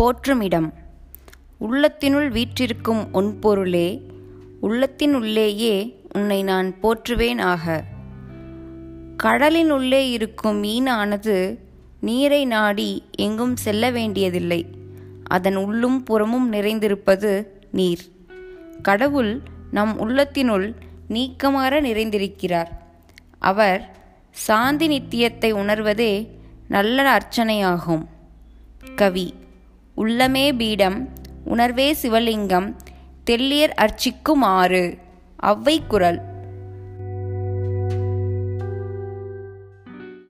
போற்றுமிடம் உள்ளத்தினுள் வீற்றிருக்கும் ஒன்பொருளே உள்ளத்தினுள்ளேயே உன்னை நான் போற்றுவேன் ஆக. கடலின் உள்ளே இருக்கும் மீனானது நீரை நாடி எங்கும் செல்ல வேண்டியதில்லை. அதன் உள்ளும் புறமும் நிறைந்திருப்பது நீர். கடவுள் நம் உள்ளத்தினுள் நீக்கமாற நிறைந்திருக்கிறார். அவர் சாந்தி நித்தியத்தை உணர்வதே நல்ல அர்ச்சனையாகும். கவி உள்ளமே பீடம் உணர்வே சிவலிங்கம் தெல்லியர் அர்ச்சிக்குமாறு. அவ்வை குரல்.